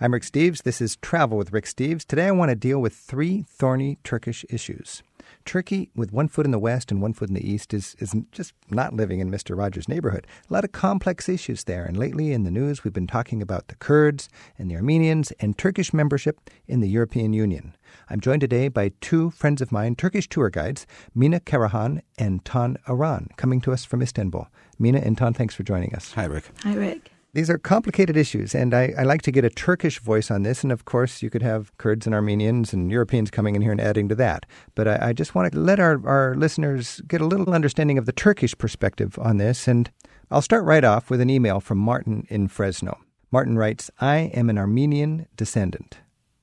I'm Rick Steves. This is Travel with Rick Steves. Today I want to deal with three thorny Turkish issues. Turkey, with one foot in the west and one foot in the east, is, is just not living in Mr. Rogers' neighborhood. A lot of complex issues there. And lately in the news, we've been talking about the Kurds and the Armenians and Turkish membership in the European Union. I'm joined today by two friends of mine, Turkish tour guides, Mina Karahan and Tan Aran, coming to us from Istanbul. Mina and Tan, thanks for joining us. Hi, Rick. Hi, Rick. These are complicated issues, and I, I, like to get a Turkish voice on this. And of course, you could have Kurds and Armenians and Europeans coming in here and adding to that. But I, I just want to let our, our listeners get a little understanding of the Turkish perspective on this. And I'll start right off with an email from Martin in Fresno. Martin writes I am an Armenian descendant.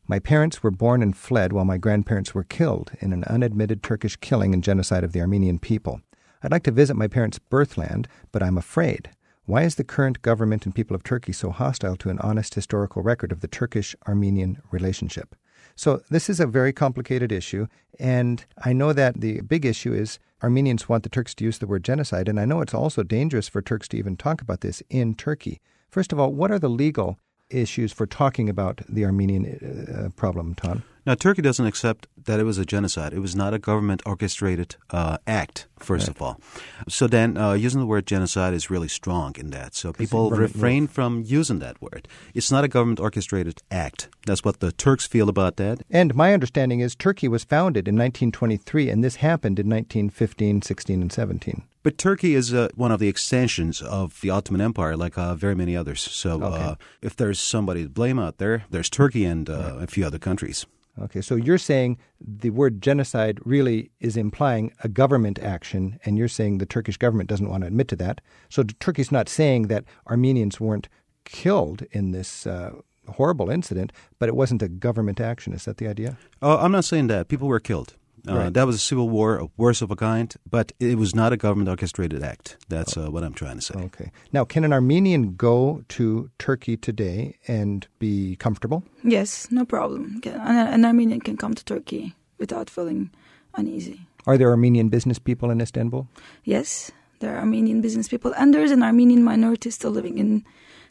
My parents were born and fled while my grandparents were killed in an unadmitted Turkish killing and genocide of the Armenian people. I'd like to visit my parents' birthland, but I'm afraid. Why is the current government and people of Turkey so hostile to an honest historical record of the Turkish Armenian relationship? So, this is a very complicated issue, and I know that the big issue is Armenians want the Turks to use the word genocide, and I know it's also dangerous for Turks to even talk about this in Turkey. First of all, what are the legal issues for talking about the Armenian uh, problem, Tan? Now, Turkey doesn't accept that it was a genocide. It was not a government orchestrated uh, act, first right. of all. So then, uh, using the word genocide is really strong in that. So people refrain from using that word. It's not a government orchestrated act. That's what the Turks feel about that. And my understanding is Turkey was founded in 1923, and this happened in 1915, 16, and 17. But Turkey is uh, one of the extensions of the Ottoman Empire, like uh, very many others. So okay. uh, if there's somebody to blame out there, there's Turkey and uh, right. a few other countries. Okay, so you're saying the word genocide really is implying a government action, and you're saying the Turkish government doesn't want to admit to that. So Turkey's not saying that Armenians weren't killed in this uh, horrible incident, but it wasn't a government action. Is that the idea? Oh, I'm not saying that. People were killed. Uh, right. That was a civil war, a worse of a kind, but it was not a government orchestrated act. That's uh, what I'm trying to say. Okay. Now, can an Armenian go to Turkey today and be comfortable? Yes, no problem. An Armenian can come to Turkey without feeling uneasy. Are there Armenian business people in Istanbul? Yes, there are Armenian business people, and there's an Armenian minority still living in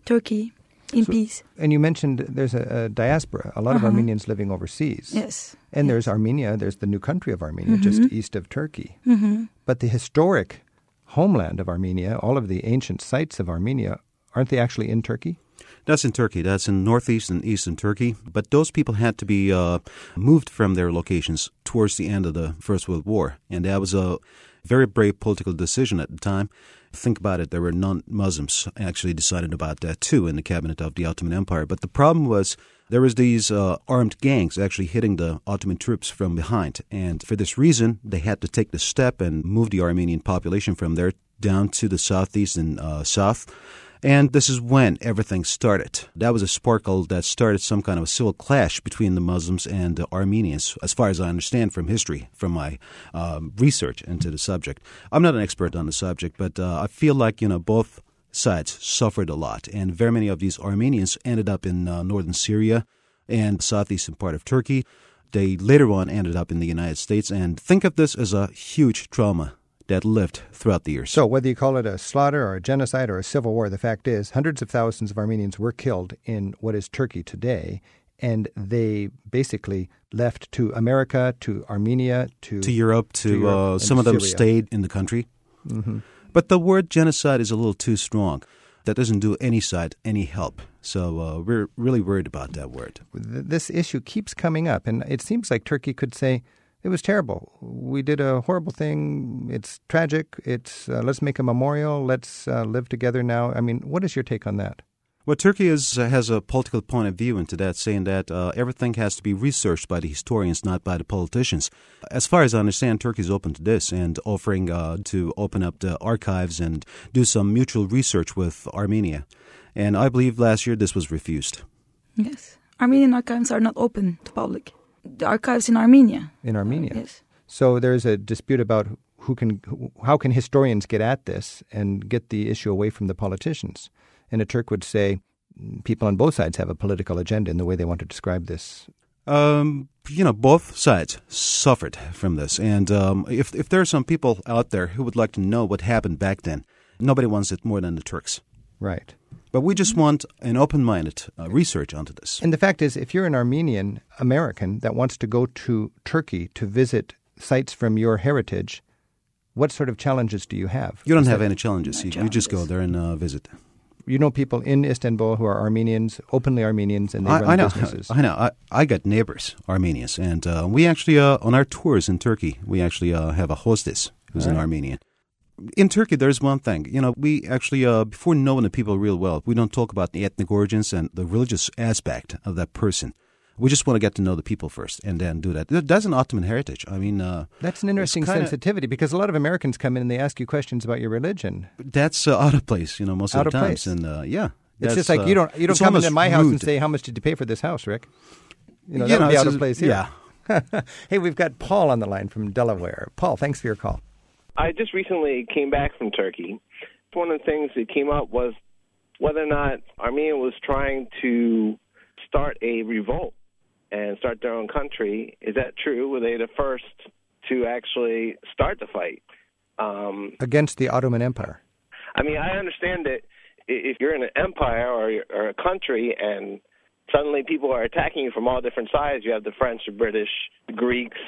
Turkey in so, peace. And you mentioned there's a, a diaspora, a lot uh-huh. of Armenians living overseas. Yes. And yes. there's Armenia, there's the new country of Armenia, mm-hmm. just east of Turkey. Mm-hmm. But the historic homeland of Armenia, all of the ancient sites of Armenia, aren't they actually in Turkey? That's in Turkey. That's in northeast and eastern Turkey. But those people had to be uh, moved from their locations towards the end of the First World War. And that was a very brave political decision at the time. Think about it, there were non Muslims actually decided about that too in the cabinet of the Ottoman Empire. But the problem was there was these uh, armed gangs actually hitting the Ottoman troops from behind. And for this reason, they had to take the step and move the Armenian population from there down to the southeast and uh, south and this is when everything started. That was a sparkle that started some kind of a civil clash between the Muslims and the Armenians, as far as I understand from history, from my um, research into the subject. I'm not an expert on the subject, but uh, I feel like, you know, both sides suffered a lot. And very many of these Armenians ended up in uh, northern Syria and southeastern part of Turkey. They later on ended up in the United States. And think of this as a huge trauma that lived throughout the years. So, whether you call it a slaughter or a genocide or a civil war, the fact is hundreds of thousands of Armenians were killed in what is Turkey today. And they basically left to America, to Armenia, to, to Europe, to, to Europe uh, some of them Syria. stayed in the country. Mm-hmm. But the word genocide is a little too strong. That doesn't do any side any help. So uh, we're really worried about that word. This issue keeps coming up, and it seems like Turkey could say, it was terrible. We did a horrible thing. It's tragic. It's uh, let's make a memorial. Let's uh, live together now. I mean, what is your take on that? Well, Turkey is, uh, has a political point of view into that, saying that uh, everything has to be researched by the historians, not by the politicians. As far as I understand, Turkey is open to this and offering uh, to open up the archives and do some mutual research with Armenia. And I believe last year this was refused. Yes. Armenian archives are not open to public the archives in Armenia. In Armenia. Yes. So there's a dispute about who can, how can historians get at this and get the issue away from the politicians. And a Turk would say people on both sides have a political agenda in the way they want to describe this. Um, you know, both sides suffered from this, and um, if if there are some people out there who would like to know what happened back then, nobody wants it more than the Turks. Right. But we just want an open minded uh, research onto this. And the fact is, if you're an Armenian American that wants to go to Turkey to visit sites from your heritage, what sort of challenges do you have? You don't have any challenges. You, you just go there and uh, visit. You know people in Istanbul who are Armenians, openly Armenians, and they run I, I know. businesses. I know. I, I got neighbors, Armenians, and uh, we actually uh, on our tours in Turkey, we actually uh, have a hostess who's an Armenian. In Turkey, there's one thing. You know, we actually uh, before knowing the people real well, we don't talk about the ethnic origins and the religious aspect of that person. We just want to get to know the people first, and then do that. That- That's an Ottoman heritage. I mean, uh, That's an interesting kinda- sensitivity because a lot of Americans come in and they ask you questions about your religion. that's uh, out of place. You know, most Out of the times, place. and uh, yeah, It's just like uh, you don't you don't come into my house and say how much did you pay for this house, Rick? You know You that would know, be out of place here. Yeah. hey, we've got Paul on the line from Delaware. Paul, thanks for your call. I just recently came back from Turkey. One of the things that came up was whether or not Armenia was trying to start a revolt and start their own country. Is that true? Were they the first to actually start the fight? Um, Against the Ottoman Empire. I mean, I understand that if you're in an empire or, or a country and suddenly people are attacking you from all different sides, you have the French, the British, the Greeks,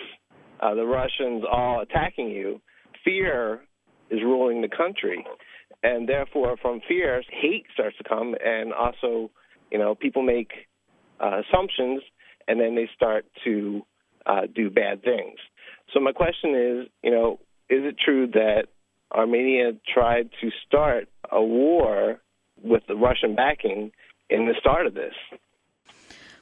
uh, the Russians all attacking you. Fear is ruling the country, and therefore, from fear, hate starts to come, and also, you know, people make uh, assumptions, and then they start to uh, do bad things. So my question is, you know, is it true that Armenia tried to start a war with the Russian backing in the start of this?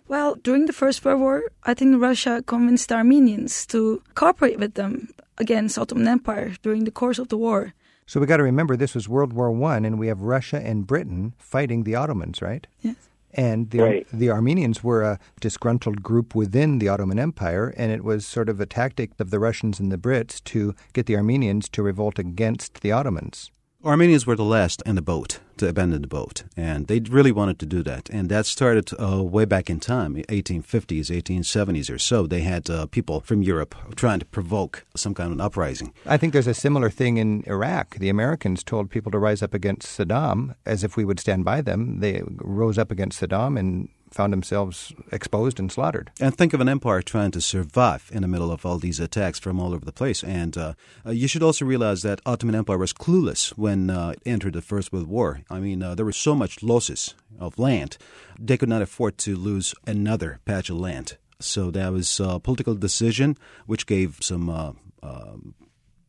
Well, during the First World War, I think Russia convinced Armenians to cooperate with them against Ottoman Empire during the course of the war. So we got to remember this was World War One, and we have Russia and Britain fighting the Ottomans, right? Yes. And the Right. the Armenians were a disgruntled group within the Ottoman Empire, and it was sort of a tactic of the Russians and the Brits to get the Armenians to revolt against the Ottomans. Armenians were the last in the boat to abandon the boat, and they really wanted to do that. And that started uh, way back in time, 1850s, 1870s or so. They had uh, people from Europe trying to provoke some kind of an uprising. I think there's a similar thing in Iraq. The Americans told people to rise up against Saddam as if we would stand by them. They rose up against Saddam and found themselves exposed and slaughtered. And think of an empire trying to survive in the middle of all these attacks from all over the place. And uh, uh, you should also realize that Ottoman Empire was clueless when uh, it entered the First World War. I mean, uh, there were so much losses of land, they could not afford to lose another patch of land. So that was a political decision which gave some, uh, um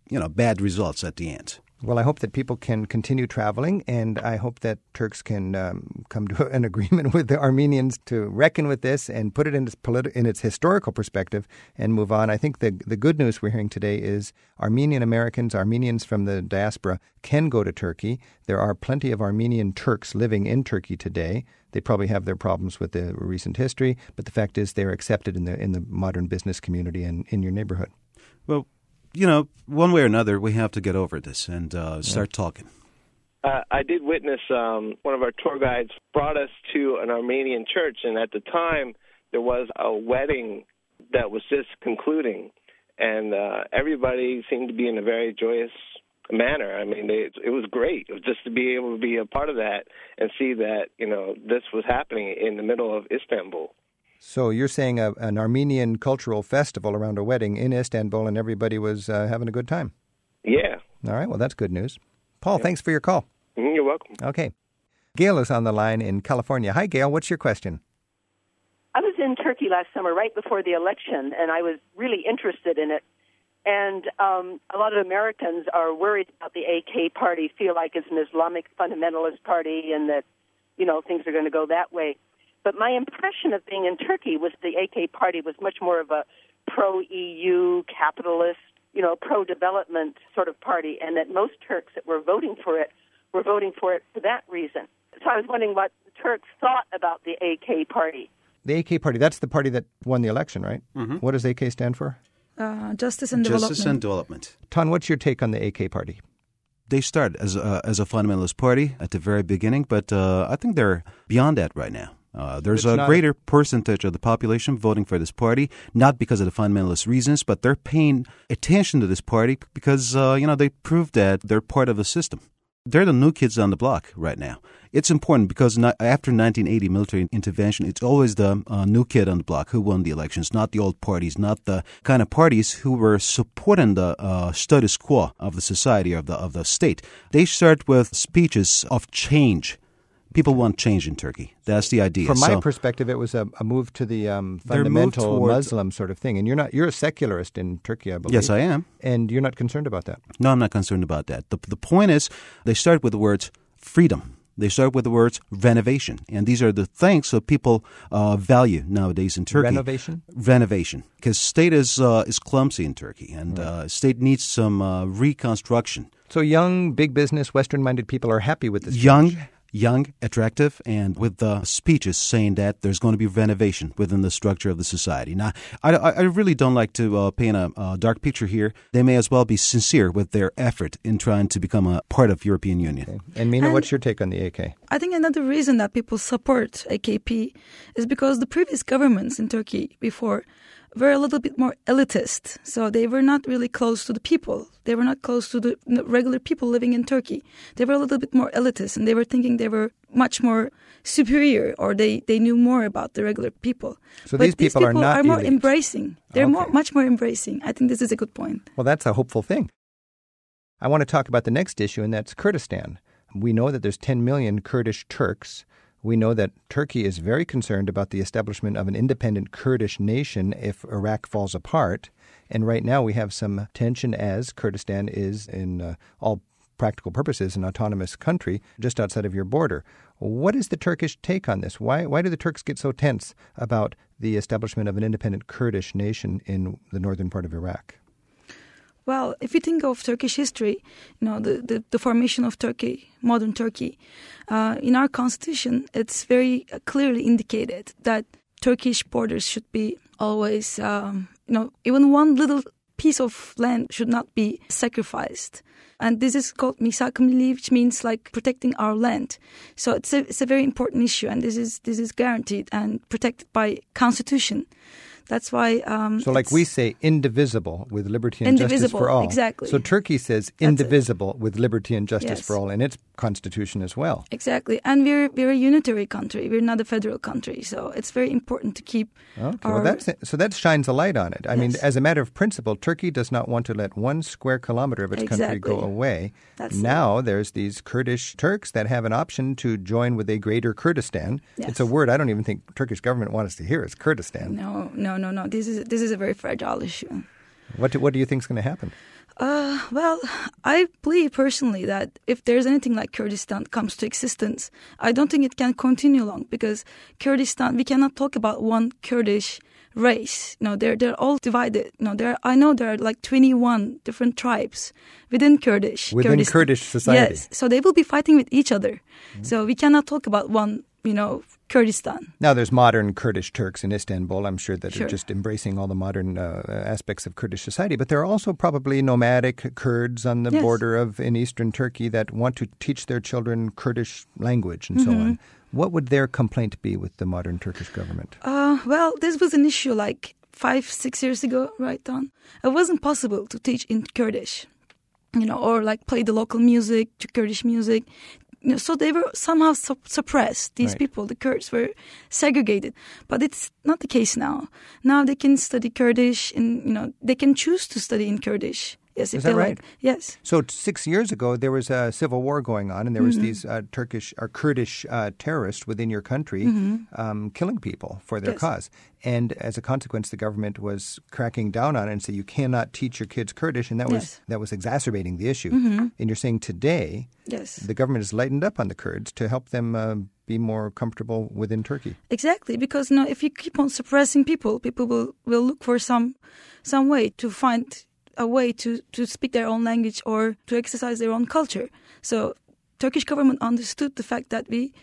you know, bad results at the end. Well, I hope that people can continue traveling, and I hope that Turks can um, come to an agreement with the Armenians to reckon with this and put it in its, politi- in its historical perspective and move on. I think the, the good news we're hearing today is Armenian Americans, Armenians from the diaspora, can go to Turkey. There are plenty of Armenian Turks living in Turkey today. They probably have their problems with the recent history, but the fact is they're accepted in the in the modern business community and in your neighborhood. Well, you know, one way or another, we have to get over this and uh, start talking. Uh, I did witness um, one of our tour guides brought us to an Armenian church, and at the time there was a wedding that was just concluding, and uh, everybody seemed to be in a very joyous manner. I mean, they, it was great It was just to be able to be a part of that and see that you know this was happening in the middle of Istanbul. So you're saying a, an Armenian cultural festival around a wedding in Istanbul, and everybody was uh, having a good time. Yeah, All right, well, that's good news. Paul, thanks for your call. Mhm, you're welcome. Okay. Gail is on the line in California. Hi, Gail. What's your question? I was in Turkey last summer, right before the election, and I was really interested in it. And um, a lot of Americans are worried about the AK party, feel like it's an Islamic fundamentalist party, and that you know things are going to go that way. But my impression of being in Turkey was the AK party was much more of a pro-EU, capitalist, you know, pro-development sort of party, and that most Turks that were voting for it were voting for it for that reason. So I was wondering what the Turks thought about the AK party. The AK party, that's the party that won the election, right? Mm-hmm. What does AK stand for? Uh, justice and Development. Justice and development. Tan, what's your take on the AK party? They started as a, as a fundamentalist party at the very beginning, but uh, I think they're beyond that right now. Uh, there's It's a greater percentage of the population voting for this party, not because of the fundamentalist reasons, but they're paying attention to this party because uh, you know they proved that they're part of the system. They're the new kids on the block right now. it's important because not, after 1980 military intervention, it's always the uh, new kid on the block who won the elections, not the old parties, not the kind of parties who were supporting the uh, status quo of the society of the of the state. They start with speeches of change. People want change in Turkey. That's the idea. From my So- perspective, it was a, a move to the um, fundamental Muslim sort of thing. And you're not you're a secularist in Turkey, I believe. yes, I am. And you're not concerned about that. No, I'm not concerned about that. The, the point is, they start with the words freedom. They start with the words renovation. And these are the things that people uh, value nowadays in Turkey. Renovation? Renovation. Because state is, uh, is clumsy in Turkey, and uh, state needs some uh, reconstruction. So young, big business, Western-minded people are happy with this. Young, change. Young, attractive, and with the speeches saying that there's going to be renovation within the structure of the society. Now, I, I I really don't like to uh, paint a, a dark picture here. They may as well be sincere with their effort in trying to become a part of European Union. And Mina, And- what's your take on the AK? I think another reason that people support AKP is because the previous governments in Turkey before were a little bit more elitist. So they were not really close to the people. They were not close to the regular people living in Turkey. They were a little bit more elitist and they were thinking they were much more superior or they, they knew more about the regular people. So but these people are not more elite. embracing. They're more, much more embracing. I think this is a good point. Well, that's a hopeful thing. I want to talk about the next issue, and that's Kurdistan. We know that there's 10 million Kurdish Turks. We know that Turkey is very concerned about the establishment of an independent Kurdish nation if Iraq falls apart. And right now we have some tension as Kurdistan is, in uh, all practical purposes, an autonomous country just outside of your border. What is the Turkish take on this? Why, why do the Turks get so tense about the establishment of an independent Kurdish nation in the northern part of Iraq? Well, if you think of Turkish history, you know, the, the, the formation of Turkey, modern Turkey, uh, in our constitution, it's very clearly indicated that Turkish borders should be always, um, you know, even one little piece of land should not be sacrificed. And this is called misak which means like protecting our land. So it's a, it's a very important issue, and this is this is guaranteed and protected by constitution. That's why. Um, So, like we say, indivisible with liberty and justice for all. exactly. So Turkey says it. indivisible with liberty and justice Yes. for all in its constitution as well. Exactly, and we're we're a unitary country. We're not a federal country, so it's very important to keep. Okay, our, well, so that shines a light on it. I mean, as a matter of principle, Turkey does not want to let one square kilometer of its country go away. That's it. now there's these Kurdish Turks that have an option to join with a greater Kurdistan. Yes. It's a word I don't even think Turkish government wants us to hear. It's Kurdistan. No, no, no, no. This is this is a very fragile issue. What do, what do you think is going to happen? Uh, well, I believe personally that if there's anything like Kurdistan comes to existence, I don't think it can continue long because Kurdistan, we cannot talk about one Kurdish race. No, they're they're all divided. No, there I know there are like 21 different tribes within Kurdish. Within Kurdistan. Kurdish society. Yes, so they will be fighting with each other. So we cannot talk about one, you know, Kurdistan. Now, there's modern Kurdish Turks in Istanbul, I'm sure, that are just embracing all the modern uh, aspects of Kurdish society. But there are also probably nomadic Kurds on the Yes. border of in eastern Turkey that want to teach their children Kurdish language and so Mm-hmm. on. What would their complaint be with the modern Turkish government? Uh, well, this was an issue like five, six years ago, right, Don? It wasn't possible to teach in Kurdish, you know, or like play the local music, to Kurdish music. You know, so they were somehow sup- suppressed. These Right. people, the Kurds, were segregated. But it's not the case now. Now they can study Kurdish, and you know, they can choose to study in Kurdish. Yes, Is that right? like. Yes. So six years ago, there was a civil war going on, and there was Mm-hmm. these uh, Turkish or Kurdish uh, terrorists within your country um, killing people for their Mm-hmm. Yes. cause. And as a consequence, the government was cracking down on it and said you cannot teach your kids Kurdish, and that was Yes. Mm-hmm. that was exacerbating the issue. And you're saying today Yes. the government has lightened up on the Kurds to help them uh, be more comfortable within Turkey. Exactly, because you know, if you keep on suppressing people, people will, will look for some some way to find a way to, to speak their own language or to exercise their own culture. So Turkish government understood the fact that we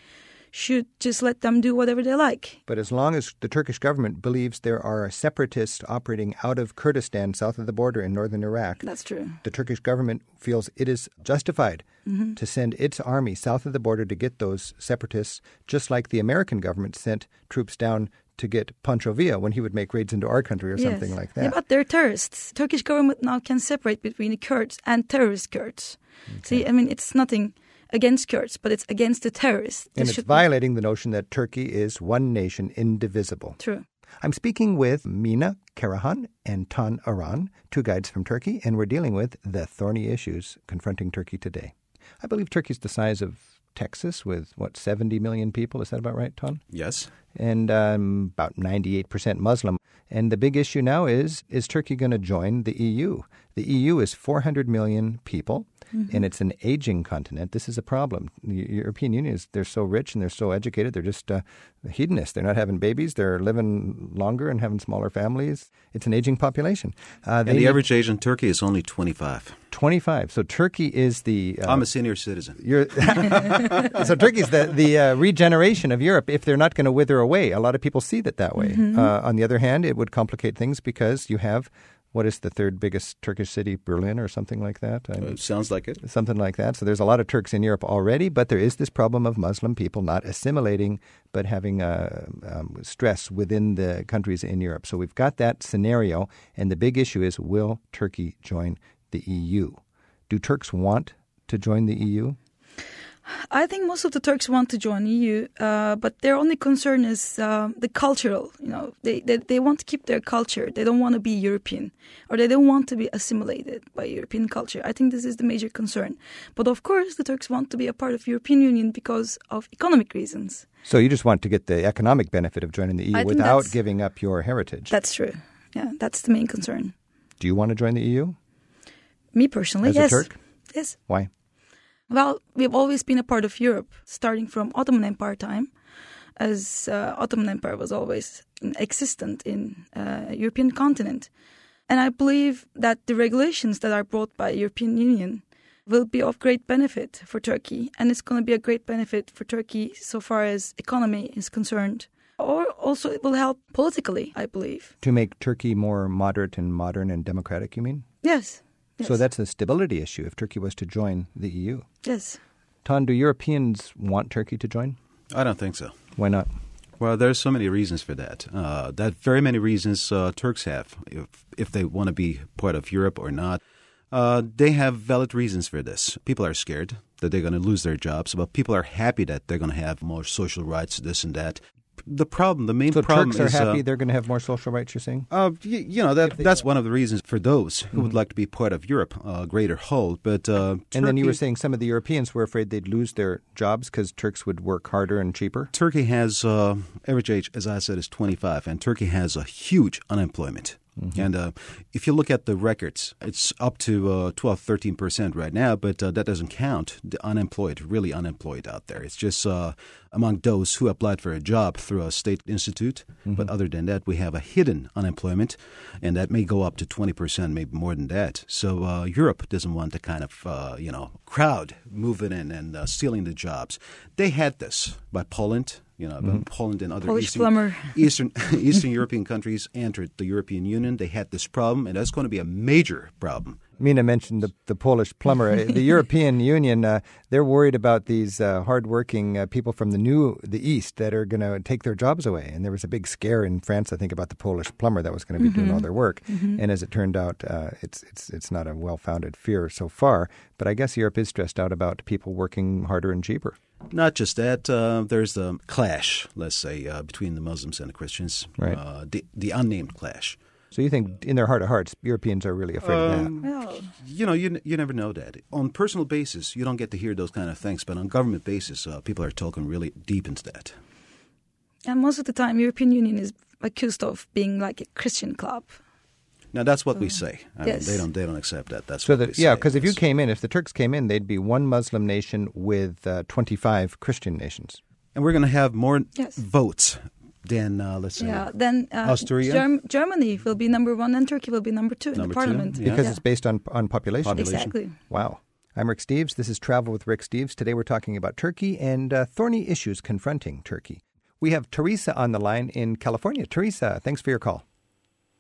should just let them do whatever they like. But as long as the Turkish government believes there are separatists operating out of Kurdistan, south of the border in northern Iraq, That's true. the Turkish government feels it is justified Mm-hmm. to send its army south of the border to get those separatists, just like the American government sent troops down to get Pancho Villa when he would make raids into our country or something Yes. like Yeah, that. but they're terrorists. Turkish government now can separate between Kurds and terrorist Kurds. See, I mean, it's nothing against Kurds, but it's against the terrorists. And it's violating the notion that Turkey is one nation, indivisible. True. I'm speaking with Mina Karahan and Tan Aran, two guides from Turkey, and we're dealing with the thorny issues confronting Turkey today. I believe Turkey's the size of Texas with, what, 70 million people? Is that about right, Tan? Yes. And um, about 98% Muslim. And the big issue now is is Turkey going to join the EU? The EU is 400 million people. Mm-hmm. and it's an aging continent. This is a problem. The European Union is they're so rich and they're so educated. They're just uh, hedonists. They're not having babies. They're living longer and having smaller families. It's an aging population. Uh, and the average age in Turkey is only 25. 25. So Turkey is the. Uh, I'm a senior citizen. so Turkey's the the uh, regeneration of Europe. If they're not going to wither away, a lot of people see that that way. Mm-hmm. Uh, on the other hand, it would complicate things because you have what is the third biggest Turkish city, Berlin or something like that? Mean, sounds like it. Something like that. So there's a lot of Turks in Europe already, but there is this problem of Muslim people not assimilating, but having uh, um, stress within the countries in Europe. So we've got that scenario, and the big issue is will Turkey join the EU? Do Turks want to join the EU? I think most of the Turks want to join EU, uh, but their only concern is uh, the cultural. You know, they, they they want to keep their culture. They don't want to be European, or they don't want to be assimilated by European culture. I think this is the major concern. But of course, the Turks want to be a part of European Union because of economic reasons. So you just want to get the economic benefit of joining the EU without giving up your heritage. That's true. Yeah, that's the main concern. Do you want to join the EU? Me personally, As yes. A Turk? Yes. Why? Well, we've always been a part of Europe, starting from Ottoman Empire time, as uh, Ottoman Empire was always existent in uh, European continent. And I believe that the regulations that are brought by European Union will be of great benefit for Turkey, and it's going to be a great benefit for Turkey so far as economy is concerned. Or also it will help politically, I believe. To make Turkey more moderate and modern and democratic, you mean? Yes. So that's a stability issue if Turkey was to join the EU. Yes. Tan, do Europeans want Turkey to join? I don't think so. Why not? Well, there's so many reasons for that. Uh, that very many reasons uh, Turks have, if if they want to be part of Europe or not. Uh, they have valid reasons for this. People are scared that they're going to lose their jobs, but people are happy that they're going to have more social rights, this and that the problem, the main so problem Turks are is, happy uh, they're going to have more social rights. You're saying? Uh, you, you know that that's one of the reasons for those who mm-hmm. would like to be part of Europe, uh, greater whole. But uh, and then you were saying some of the Europeans were afraid they'd lose their jobs because Turks would work harder and cheaper. Turkey has uh, average age, as I said, is 25, and Turkey has a huge unemployment. Mm-hmm. And uh, if you look at the records, it's up to uh, 12, 13 percent right now, but uh, that doesn't count the unemployed, really unemployed out there. It's just uh, among those who applied for a job through a state institute. Mm-hmm. But other than that, we have a hidden unemployment, and that may go up to 20 percent, maybe more than that. So uh, Europe doesn't want the kind of uh, you know crowd moving in and stealing the jobs. They had this by Poland you know, mm-hmm. Poland and other Polish Eastern, Eastern, Eastern European countries entered the European Union. They had this problem, and that's going to be a major problem. Mina mentioned the, the Polish plumber. the European Union, uh, they're worried about these uh, hardworking uh, people from the new the East that are going to take their jobs away. And there was a big scare in France, I think, about the Polish plumber that was going to be mm-hmm. doing all their work. Mm-hmm. And as it turned out, uh, it's it's it's not a well founded fear so far. But I guess Europe is stressed out about people working harder and cheaper. Not just that, uh, there's the clash, let's say, uh, between the Muslims and the Christians, right. uh, the, the unnamed clash. So you think, in their heart of hearts, Europeans are really afraid um, of that? Um, well, you know, you you never know that. On personal basis, you don't get to hear those kind of things, but on government basis, uh, people are talking really deep into that. And most of the time, European Union is accused of being like a Christian club. Now that's what we say. I yes. mean, they don't they don't accept that. That's so that, yeah, because if you came in, if the Turks came in, they'd be one Muslim nation with uh, twenty five Christian nations, and we're going to have more yes. votes than uh, let's say yeah, then uh, Austria. Germ- Germany will be number one, and Turkey will be number two number in the parliament two, yeah. because yeah. it's based on on population. population. Exactly. Wow. I'm Rick Steves. This is Travel with Rick Steves. Today we're talking about Turkey and uh, thorny issues confronting Turkey. We have Teresa on the line in California. Teresa, thanks for your call.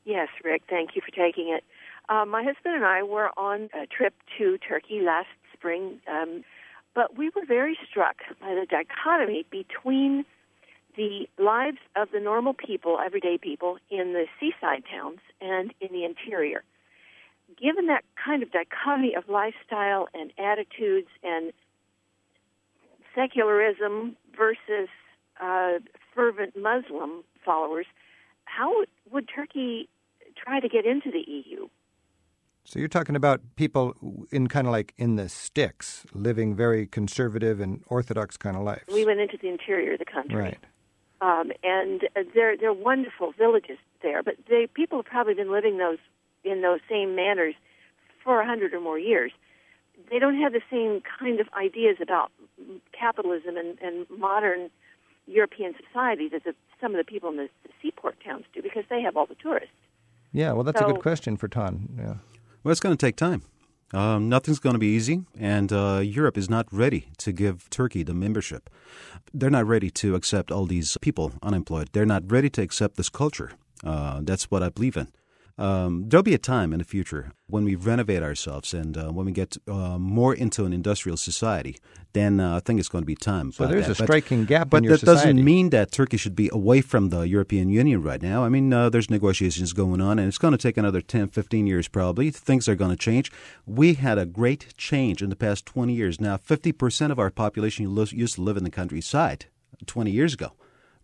Yes, Rick. Thank you for taking it. Uh, my husband and I were on a trip to Turkey last spring, um, but we were very struck by the dichotomy between the lives of the normal people, everyday people, in the seaside towns and in the interior. Given that kind of dichotomy of lifestyle and attitudes and secularism versus uh, fervent Muslim followers, how would, would Turkey try to get into the EU? So you're talking about people in kind of like in the sticks, living very conservative and orthodox kind of lives. We went into the interior of the country, right? Um, and uh, they're they're wonderful villages there, but they people have probably been living those in those same manners for a hundred or more years. They don't have the same kind of ideas about capitalism and, and modern European society that the, some of the people in the, the seaport towns do because they have all the tourists. Yeah, well, that's So- a good question for Tan. Yeah. Well, it's going to take time. Um, nothing's going to be easy, and uh, Europe is not ready to give Turkey the membership. They're not ready to accept all these people unemployed. They're not ready to accept this culture. Uh, that's what I believe in. Um, there'll be a time in the future when we renovate ourselves and uh, when we get uh, more into an industrial society. Then uh, I think it's going to be time. So there's that. a But- striking gap but in your that society. doesn't mean that Turkey should be away from the European Union right now. I mean, uh, there's negotiations going on, and it's going to take another 10, 15 years probably. Things are going to change. We had a great change in the past 20 years. Now, 50% of our population used to live in the countryside 20 years ago.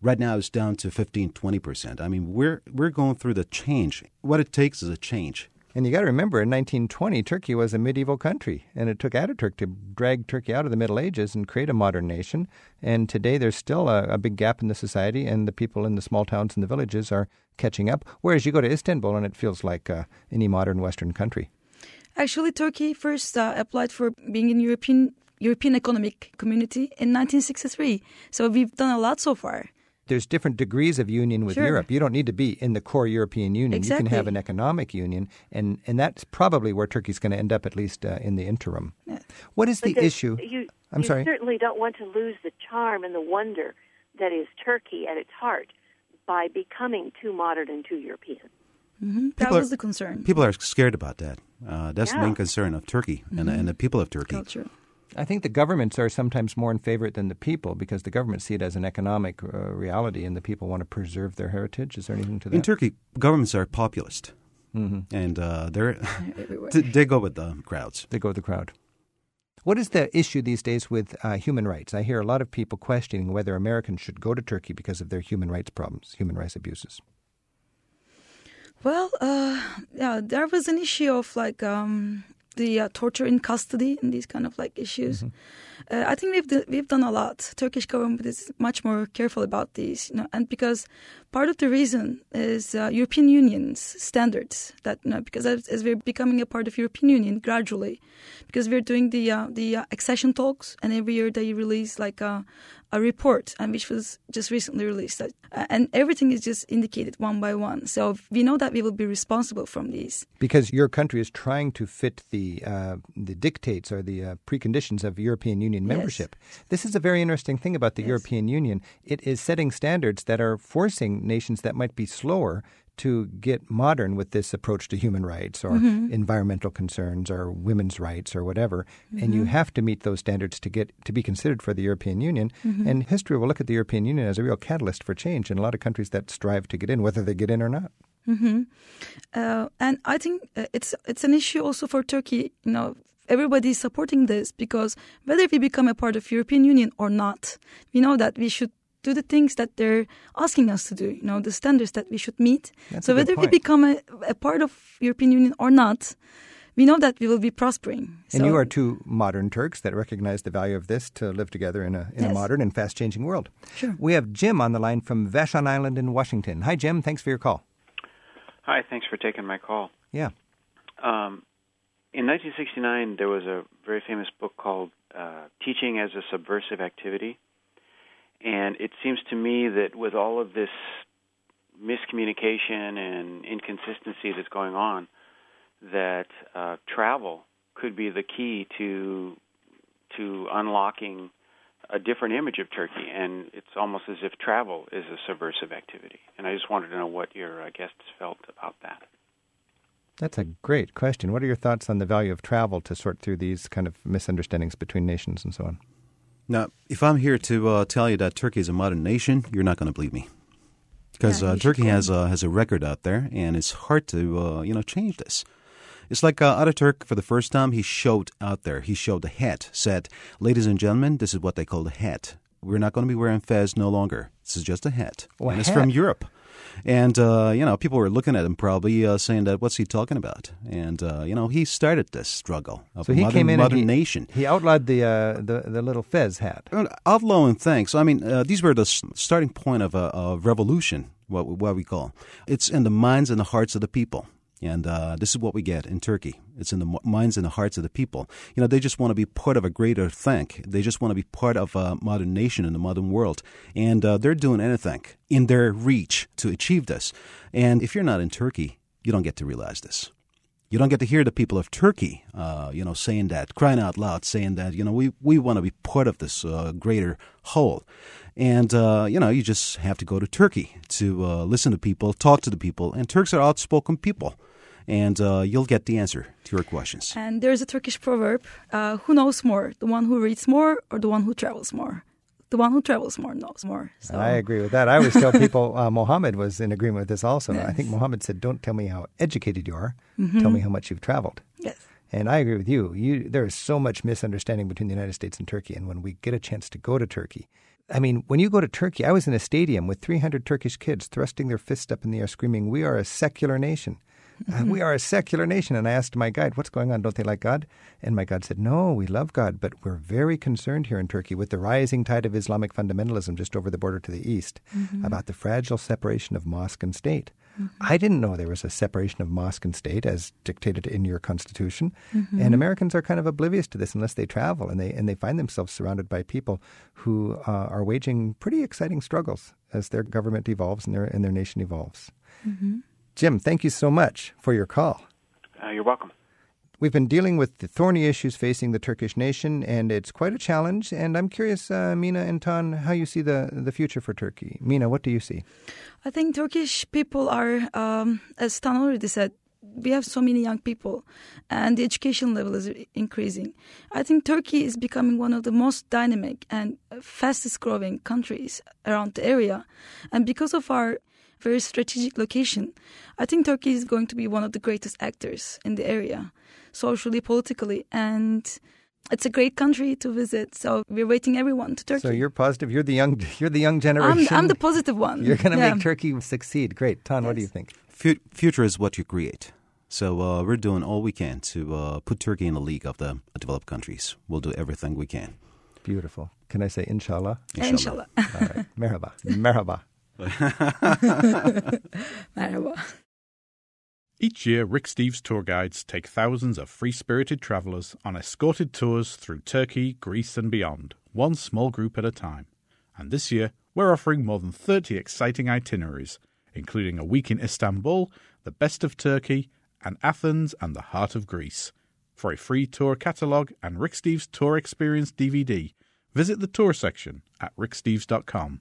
Right now, it's down to 15, 20%. I mean, we're, we're going through the change. What it takes is a change. And you got to remember, in 1920, Turkey was a medieval country, and it took Ataturk to drag Turkey out of the Middle Ages and create a modern nation. And today, there's still a, a big gap in the society, and the people in the small towns and the villages are catching up. Whereas you go to Istanbul, and it feels like uh, any modern Western country. Actually, Turkey first uh, applied for being in European European Economic Community in 1963. So we've done a lot so far. There's different degrees of union with Sure. Europe. You don't need to be in the core European Union. You can have an economic union, and, and that's probably where Turkey's going to end up, at least uh, in the interim. Yeah. What is But the issue? You, I'm you sorry. certainly don't want to lose the charm and the wonder that is Turkey at its heart by becoming too modern and too European. hmm That People are- was the concern. People are scared about that. Uh, that's the main concern of Turkey and, and the people of Turkey. culture. I think the governments are sometimes more in favor than the people because the governments see it as an economic uh, reality and the people want to preserve their heritage. Is there anything to that? In Turkey, governments are populist, mm-hmm. and uh, they're they- they go with the crowds. They go with the crowd. What is the issue these days with uh, human rights? I hear a lot of people questioning whether Americans should go to Turkey because of their human rights problems, human rights abuses. Well, uh, yeah, there was an issue of like um, the uh, torture in custody and these kind of like issues. Uh, I think we've d- we've done a lot. Turkish government is much more careful about these, you know, and because part of the reason is uh, European Union's standards that you know because as, as we're becoming a part of European Union gradually, because we're doing the uh, the uh, accession talks, and every year they release like a, a report, and which was just recently released, uh, and everything is just indicated one by one. So we know that we will be responsible from these. Because your country is trying to fit the uh, the dictates or the uh, preconditions of European Union membership. This is a very interesting thing about the Yes. European Union. It is setting standards that are forcing nations that might be slower to get modern with this approach to human rights or Mm-hmm. environmental concerns or women's rights or whatever. And you have to meet those standards to get to be considered for the European Union. Mm-hmm. And history will look at the European Union as a real catalyst for change in a lot of countries that strive to get in, whether they get in or not. hmm Uh, and I think uh, it's it's an issue also for Turkey. You know, everybody is supporting this because whether we become a part of European Union or not, we know that we should do the things that they're asking us to do. You know, the standards that we should meet. That's so a good whether we become a, a part of European Union or not, we know that we will be prospering. And So- you are two modern Turks that recognize the value of this to live together in a in a modern and fast changing world. Sure. We have Jim on the line from Vashon Island in Washington. Hi, Jim. Thanks for your call. Hi, thanks for taking my call. Yeah. Um, in 1969, there was a very famous book called uh, Teaching as a Subversive Activity. And it seems to me that with all of this miscommunication and inconsistency that's going on, that uh, travel could be the key to to unlocking a different image of Turkey, and it's almost as if travel is a subversive activity. And I just wanted to know what your uh, guests felt about that. That's a great question. What are your thoughts on the value of travel to sort through these kind of misunderstandings between nations and so on? Now, if I'm here to uh, tell you that Turkey is a modern nation, you're not going to believe me, because Yeah, uh, Turkey has a has a record out there, and it's hard to uh, you know change this. It's like uh, Ataturk, for the first time, he showed out there. He showed the hat, said, Ladies and gentlemen, this is what they call the hat. We're not going to be wearing fez no longer. This is just a hat. Oh, a and it's hat. from Europe. And, uh, you know, people were looking at him probably uh, saying that, what's he talking about? And, uh, you know, he started this struggle of So he modern, came in modern he, nation. He outlawed the, uh, the the little fez hat. Uh, Outlawing things. I mean, uh, these were the starting point of a, a revolution, what, what we call. It's in the minds and the hearts of the people. And uh, this is what we get in Turkey. It's in the minds and the hearts of the people. You know, they just want to be part of a greater thing. They just want to be part of a modern nation in the modern world. And uh, they're doing anything in their reach to achieve this. And if you're not in Turkey, you don't get to realize this. You don't get to hear the people of Turkey, uh, you know, saying that, crying out loud, saying that, you know, we, we want to be part of this uh, greater whole. And, uh, you know, you just have to go to Turkey to uh, listen to people, talk to the people. And Turks are outspoken people. And uh, you'll get the answer to your questions. And there's a Turkish proverb uh, who knows more, the one who reads more or the one who travels more? The one who travels more knows more. So, I agree with that. I always tell people uh, Mohammed was in agreement with this also. I think Mohammed said, "Don't tell me how educated you are. Mm-hmm. Tell me how much you've traveled." Yes. And I agree with you. You there is so much misunderstanding between the United States and Turkey. And when we get a chance to go to Turkey, I mean, when you go to Turkey, I was in a stadium with 300 Turkish kids thrusting their fists up in the air, screaming, "We are a secular nation." Uh, we are a secular nation. And I asked my guide, What's going on? Don't they like God? And my guide said, No, we love God, but we're very concerned here in Turkey with the rising tide of Islamic fundamentalism just over the border to the east about the fragile separation of mosque and state. I didn't know there was a separation of mosque and state as dictated in your constitution. And Americans are kind of oblivious to this unless they travel and they, and they find themselves surrounded by people who uh, are waging pretty exciting struggles as their government evolves and their, and their nation evolves. Jim, thank you so much for your call. Uh, you're welcome. We've been dealing with the thorny issues facing the Turkish nation, and it's quite a challenge. And I'm curious, uh, Mina and Tan, how you see the, the future for Turkey. Mina, what do you see? I think Turkish people are, um, as Tan already said, we have so many young people and the education level is increasing. I think Turkey is becoming one of the most dynamic and fastest growing countries around the area. And because of our very strategic location, I think Turkey is going to be one of the greatest actors in the area, socially, politically, and it's a great country to visit. So we're waiting everyone to Turkey. So you're positive. You're the young. You're the young I'm, generation. I'm the positive one. You're going to Yeah. make Turkey succeed. Great, Tan. What do you think? Fu- future is what you create. So uh, we're doing all we can to uh, put Turkey in the league of the developed countries. We'll do everything we can. Beautiful. Can I say inshallah? Inshallah. All right. Merhaba. Merhaba. Merhaba. Each year, Rick Steves tour guides take thousands of free spirited travellers on escorted tours through Turkey, Greece, and beyond, one small group at a time. And this year, we're offering more than 30 exciting itineraries, including a week in Istanbul, the best of Turkey, and Athens and the heart of Greece. For a free tour catalogue and Rick Steves Tour Experience DVD, visit the tour section at ricksteves.com.